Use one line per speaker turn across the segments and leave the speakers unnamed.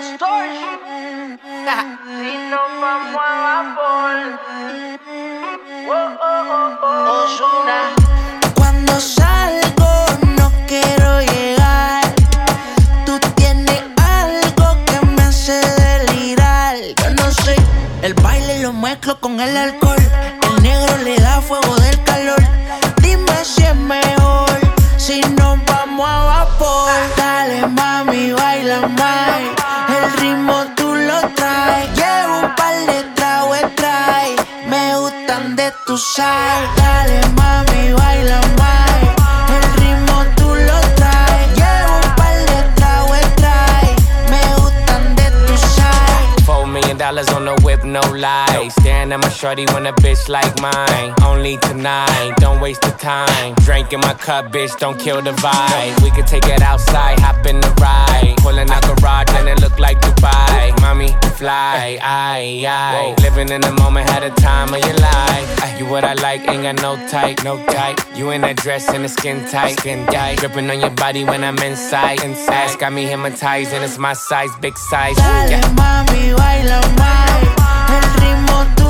si nos vamos a vapor. Oh, oh, oh,
Cuando salgo no quiero llegar. Tú tienes algo que me hace delirar. Yo no sé, el baile lo mezclo con el alcohol.
At my shorty when a bitch like mine. Only tonight, don't waste the time. Drink in my cup, bitch, don't kill the vibe. We could take it outside, hop in the ride. Pulling out garage and it look like Dubai. Mommy, fly, aye, aye. Living in the moment, had a time of your life. You what I like, ain't got no type, no type. You in that dress and the skin tight, skin tight. Gripping on your body when I'm inside, inside. Got me hypnotized and it's my size, big size.
Dale
Yeah.
mami, baila. El ritmo tú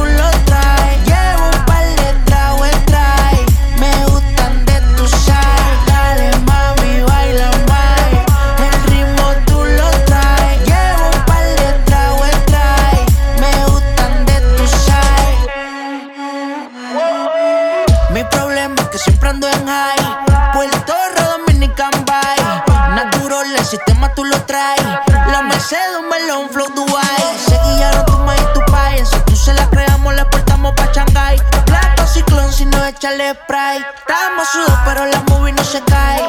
échale spray. Estamos sudos, pero la movie no se cae.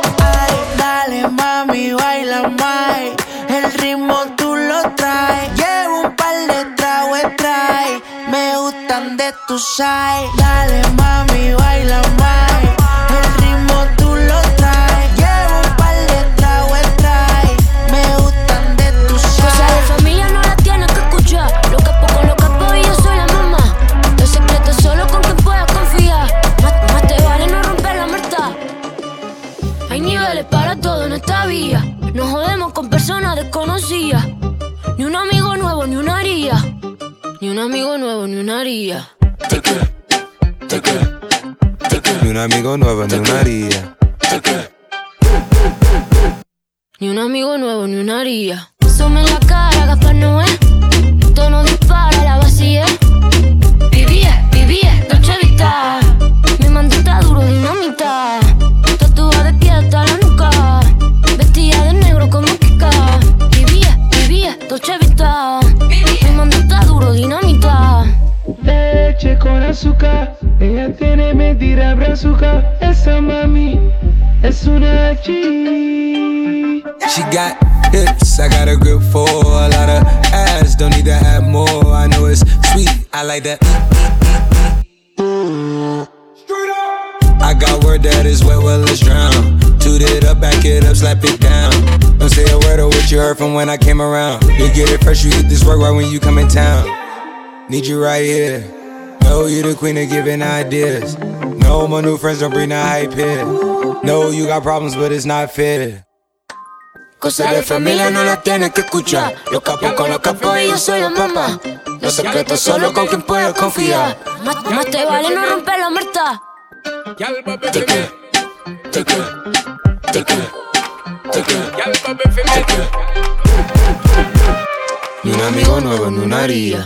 Dale mami, baila más. El ritmo tú lo traes. Llevo un par de tragos trae. Me gustan de tu side. Dale mami, baila más.
Amigo nuevo, ni una haría. Ni un amigo nuevo, ni una haría. Some en la cara, Gaspar Noé. Tono dispara, la vacía. Vivía, vivía, Dolce Vita. Mi mandita duro, dinamita.
Con azúcar, ella tiene mentira brazuca. Esa mami es una G.
She got hips, I got a grip for a lot of ass. Don't need to have more. I know it's sweet, I like that. I got word that is wet, well, let's drown. Toot it up, back it up, slap it down. Don't say a word of what you heard from when I came around. You get it fresh, you get this work right when you come in town. Need you right here. Know you the queen of giving ideas. No, my new friends don't bring the hype here. No, you got problems, but it's not fair.
Cosas de familia no las tienes que escuchar. Los capos con los capos y yo soy la mamá. Los secretos solo con quien puedes confiar. Más, más te vale no romper la muerta.
Ni un amigo nuevo, ni una haría.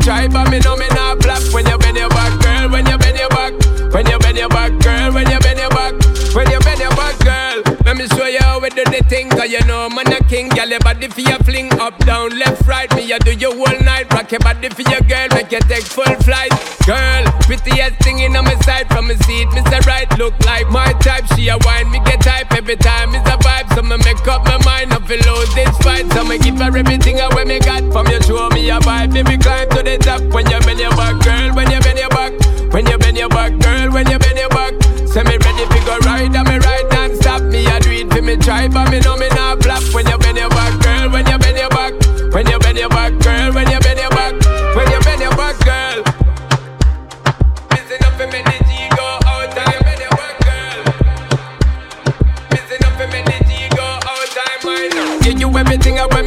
Tribe, but me know me not
flap. When you bend your back, girl, when you bend your back, when you bend your back, girl, when you bend your back, when you bend your back, girl. Let me show you how we do the thing, cause you know man a king. Girl, your body for your fling up, down, left, right. Me I do you all night, rock your body for your girl, make you take full flight. Girl, prettiest thing in on my side from my seat, Mr. Right, look like my type. She a wine, me get type every time. It's a vibe, so me make up my mind, I feel lose this fight. So me give her everything away me got from you, show me a vibe. Baby, climb to the top when you bend your back, girl, when you bend your back, when you bend your back, girl, when you bend your back. Say me ready to go ride, and me ride non-stop. Me I do it for me tribe, but me know me not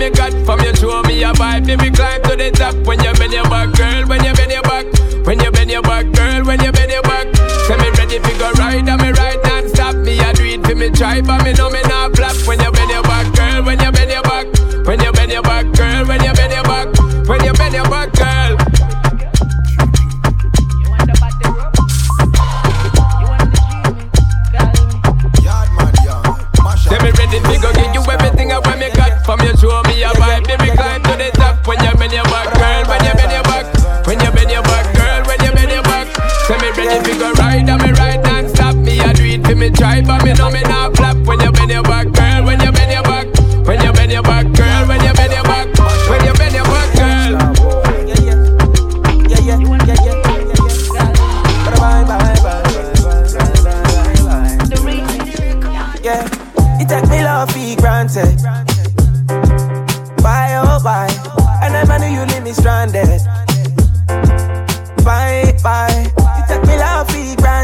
me got from you, show me a vibe. Baby, climb to the top when you bend your back, girl, when you bend your back, when you bend your back, girl, when you bend your back. Say me ready go ride, and me ride non-stop. Me I do it for me tribe, but me know me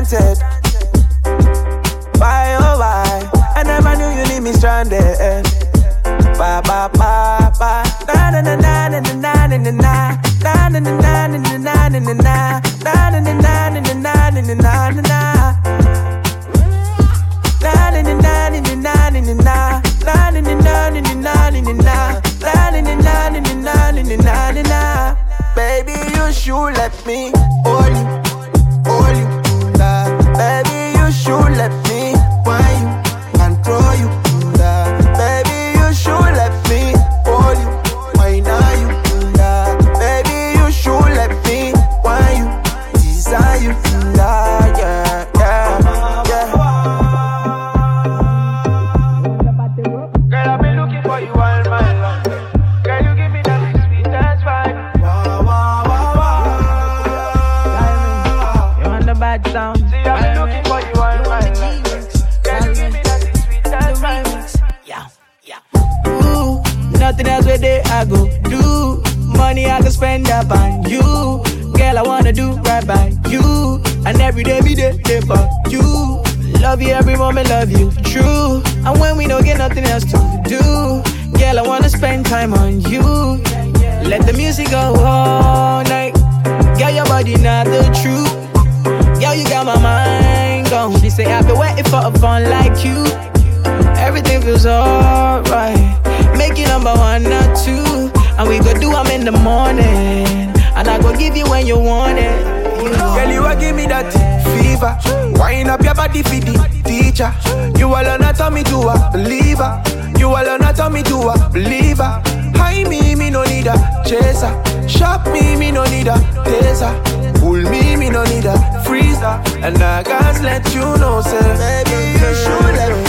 said on you. Girl,
I wanna do right by you. And every day be there, there for you. Love you every moment, love you true. And when we don't get nothing else to do, girl, I wanna spend time on you. Let the music go all night. Girl, your body not the truth. Girl, you got my mind gone. She say I've been waiting for a fun like you. Everything feels alright. Make you number one or two. And we go do them in the morning. And I go give you when you want it. You know.
Girl, you a give me that fever. Wind up your body for the teacher. You all on a me to a believer. You all on a me to a believer. High me, me no need a chaser. Shop me, me no need a taser. Pull me, me no need a freezer. And I can't let you know, say, baby, you should let me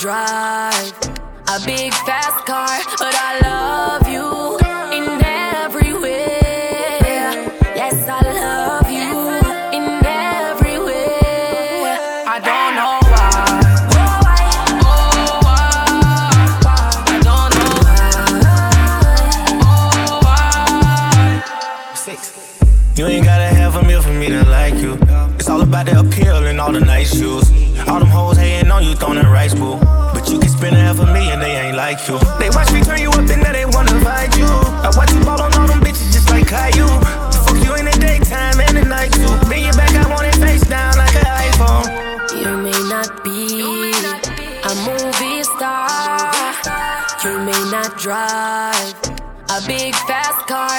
drive. A big fast car, but I love
like you. They watch me turn you up and now they wanna fight you. I watch you ball on all them bitches just like Caillou. Fuck you in the daytime and the night too. Bend your back, I want it face down like an iPhone.
You may not be a movie star. You may not drive a big fast car,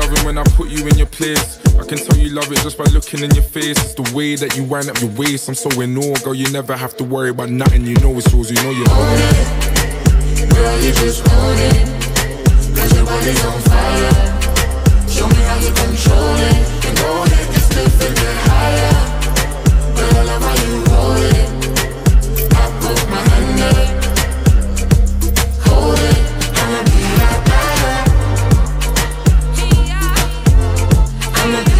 Loving when I put you in your place. I can tell you love it just by looking in your face. It's the way that you wind up your waist. I'm so in awe, girl. You never have to worry about nothing. You know it's yours. You know you own it.
Girl, you just own it, cause your body's on fire. Show me how you control it, and go ahead, just lift and higher. Girl, I love how you roll it. I'ma be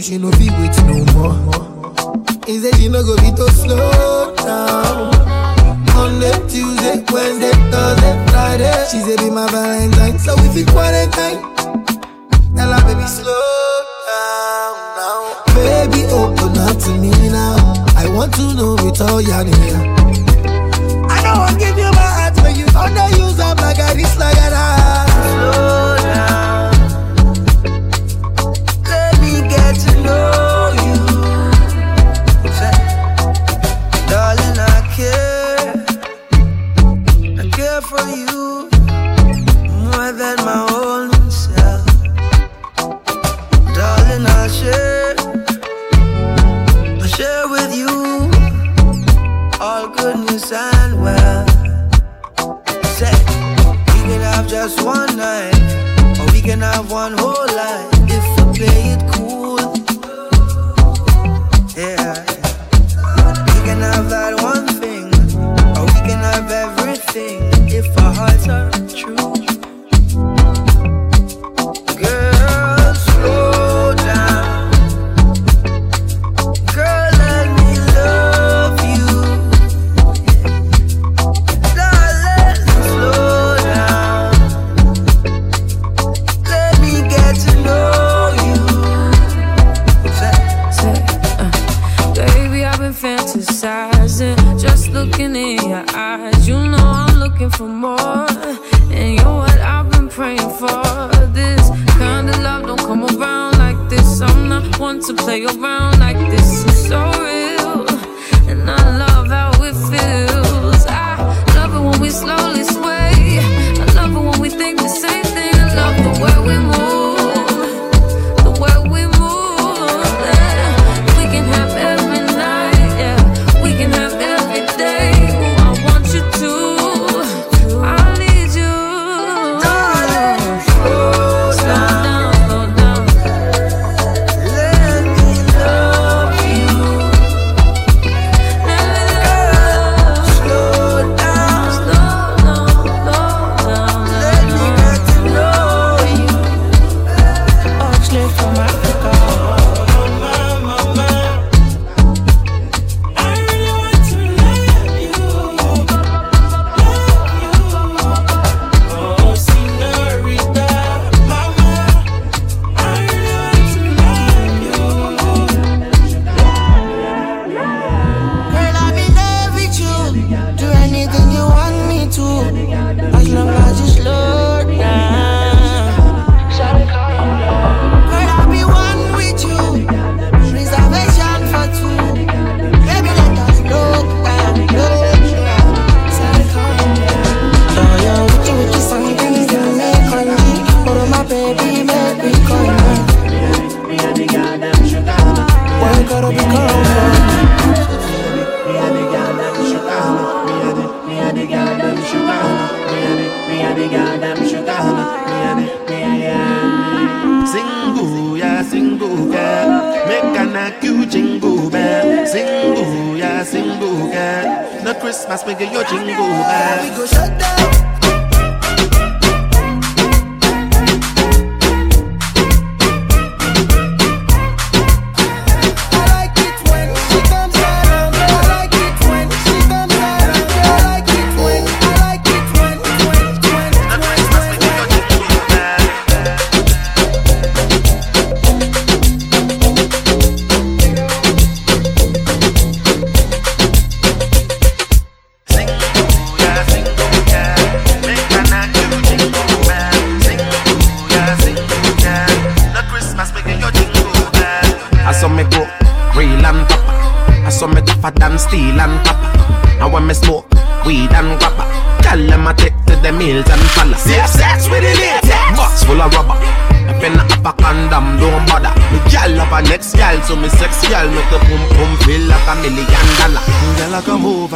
fugindo No Christmas, we
get
your
jingle man.
We go shut down.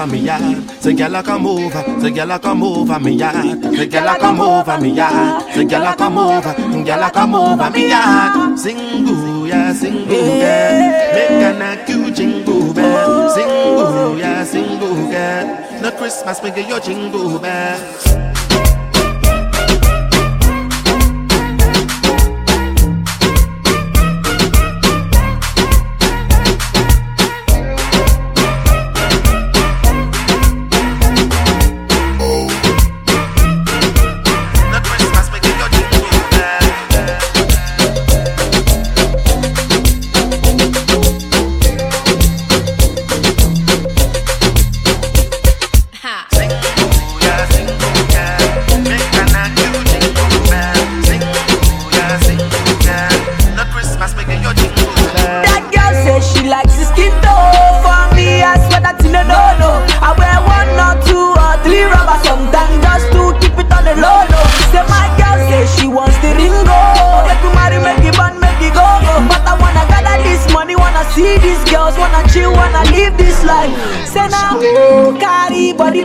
over me yard. Say gyal a come over. Say gyal a
come over me yard. Say gyal a come over me yard. Say gyal a come over. Gyal a come over me yard. Single ya single girl. Make an acute jingle bell. Single ya single girl. No Christmas make your jingle bell.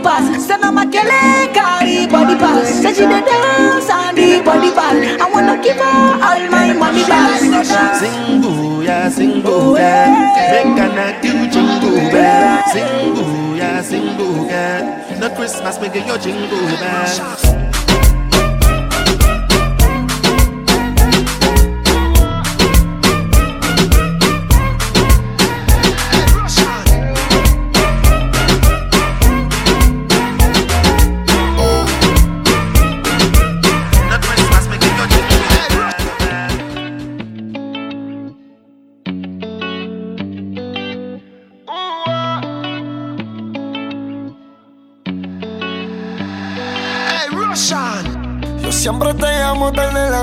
Body pass. Say no makele, carry body pass. Say she dey dance and the body pass. I wanna give her all my money back.
Sing booyah, sing booyah, make a night you jingle bell. Sing booyah, sing booyah, no Christmas make your jingle bell.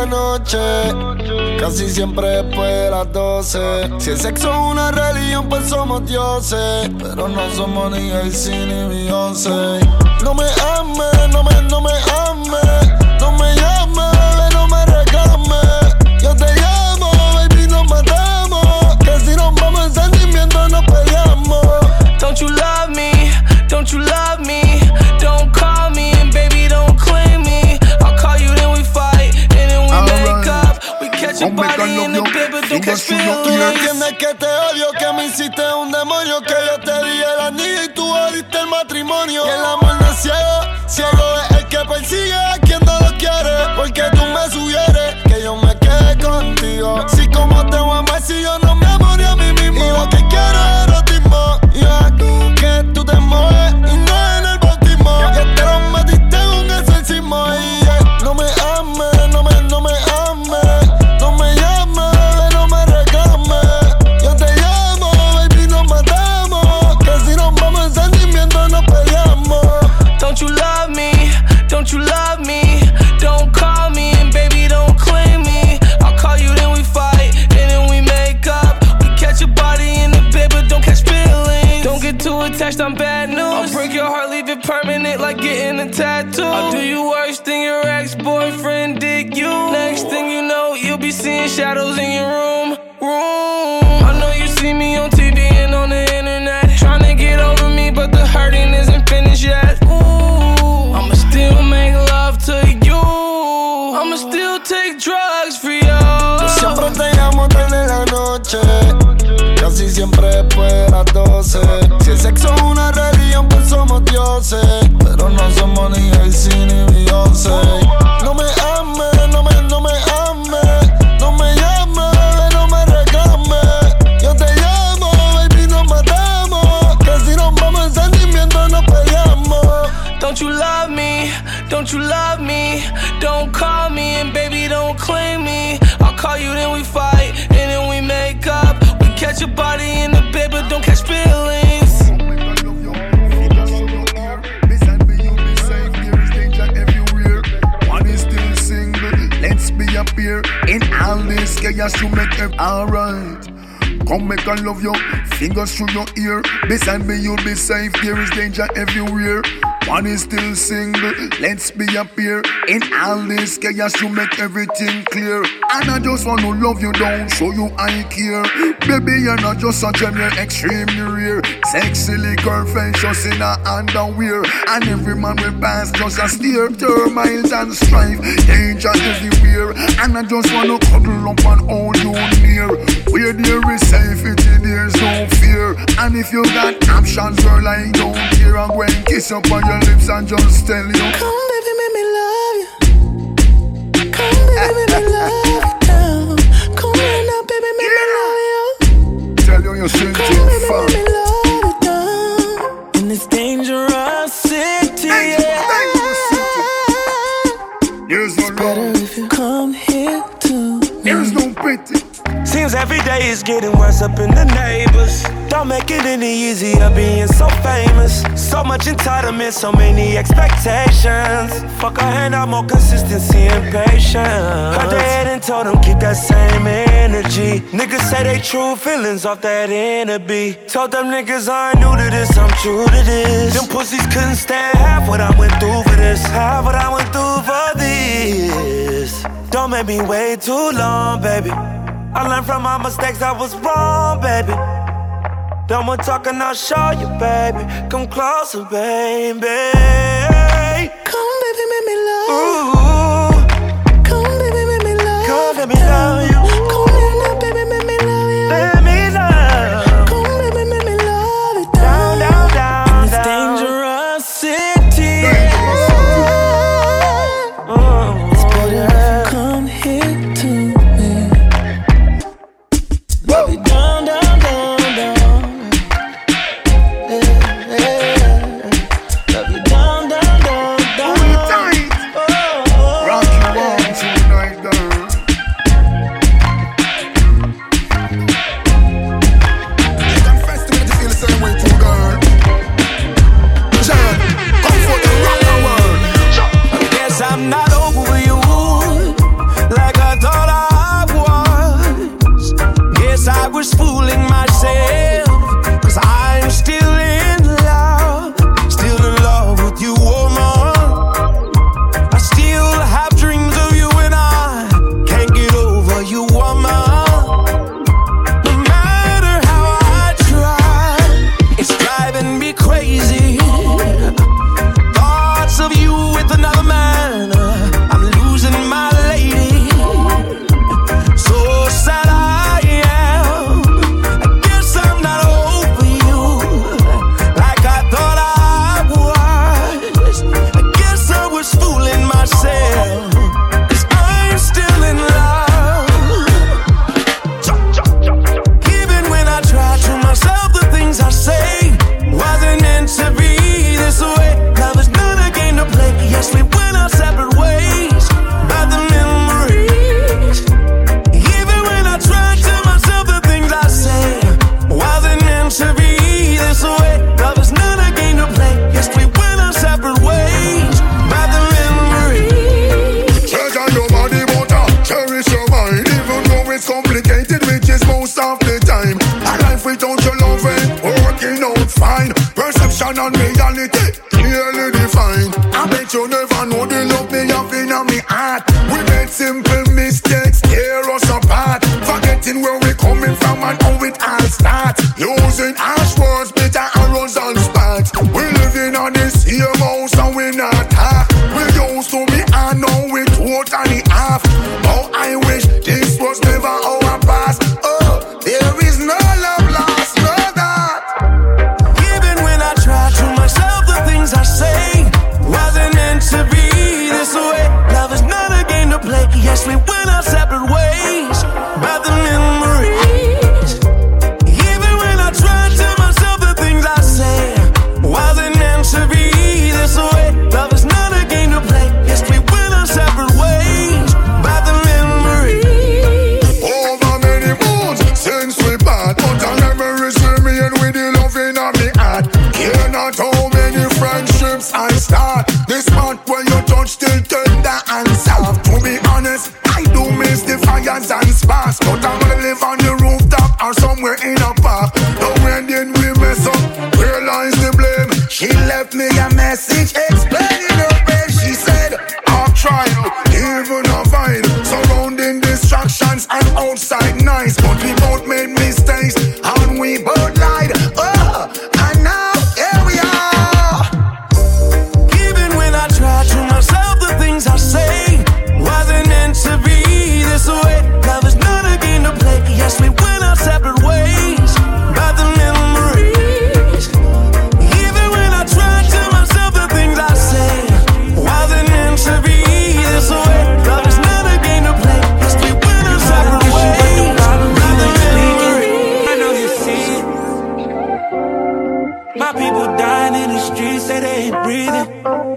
Noche, casi siempre después de las 12. Si el sexo es una religión, pues somos dioses, pero no somos ni el ni Beyoncé. No me ames, no me, no me ames, no me llames, no me reclames. Yo te llamo, baby, nos matamos, que si nos vamos en sentimiento nos peleamos.
Don't you love me? Don't you love me? Body in the bed but don't catch
Tú no entiendes que te odio, que me hiciste un demonio, que yo te di el anillo y tú oliste el matrimonio. Y el amor no
body in the bed but don't catch feelings.
One is still single. Let's be a pair in all this chaos to make it alright. Come make I love you, fingers through your ear. Beside me, you'll be safe. There is danger everywhere. One is still single. Let's be a pair in all this chaos to make everything clear. And I just wanna love you down, show you I care. Baby, you're not just a gem, you're extremely rare. Sexy liquor, just in a underwear. And every man will pass just a stare. Termites and strife, danger everywhere. And I just wanna cuddle up and hold you near. Where there is safety, there's no fear. And if you got options, girl, I don't care. I'm going kiss up on your lips and just tell you.
You.
Tell you
every day is getting worse up in the neighbors. Don't make it any easier being so famous. So much entitlement, so many expectations. Fuck a hand out, more consistency and patience. Cut their head and told them keep that same energy. Niggas say they true feelings off that inner beat. Told them niggas I ain't new to this, I'm true to this. Them pussies couldn't stand half what I went through for this. Half what I went through for this. Don't make me wait too long, baby. I learned from my mistakes, I was wrong, baby. Don't want talking, I'll show you, baby. Come closer, baby.
Come, baby, make me love.
Ooh.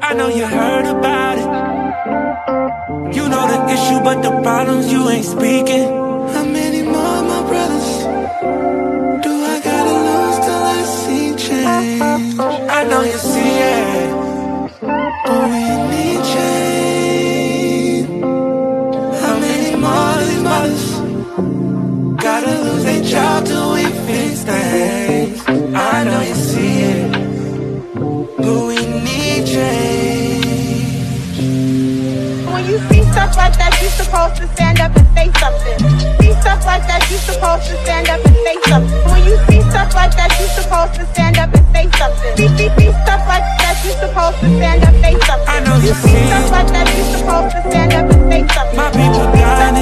I
know you
heard about it. You know the issue, but the problems you ain't speaking. How many more, my brothers? Do I gotta lose till I see change? I know you see it, but we need change. How many more of these mothers gotta lose their child till we fix things? I know you.
Stuff like that, you supposed to stand up and say something. See stuff like that, you supposed to stand up and say something. When you see stuff like that, you supposed to stand up and say something. See, see, see stuff like that, you supposed to stand up and say something. I know you see stuff like that, you supposed to stand up and say something. My people dying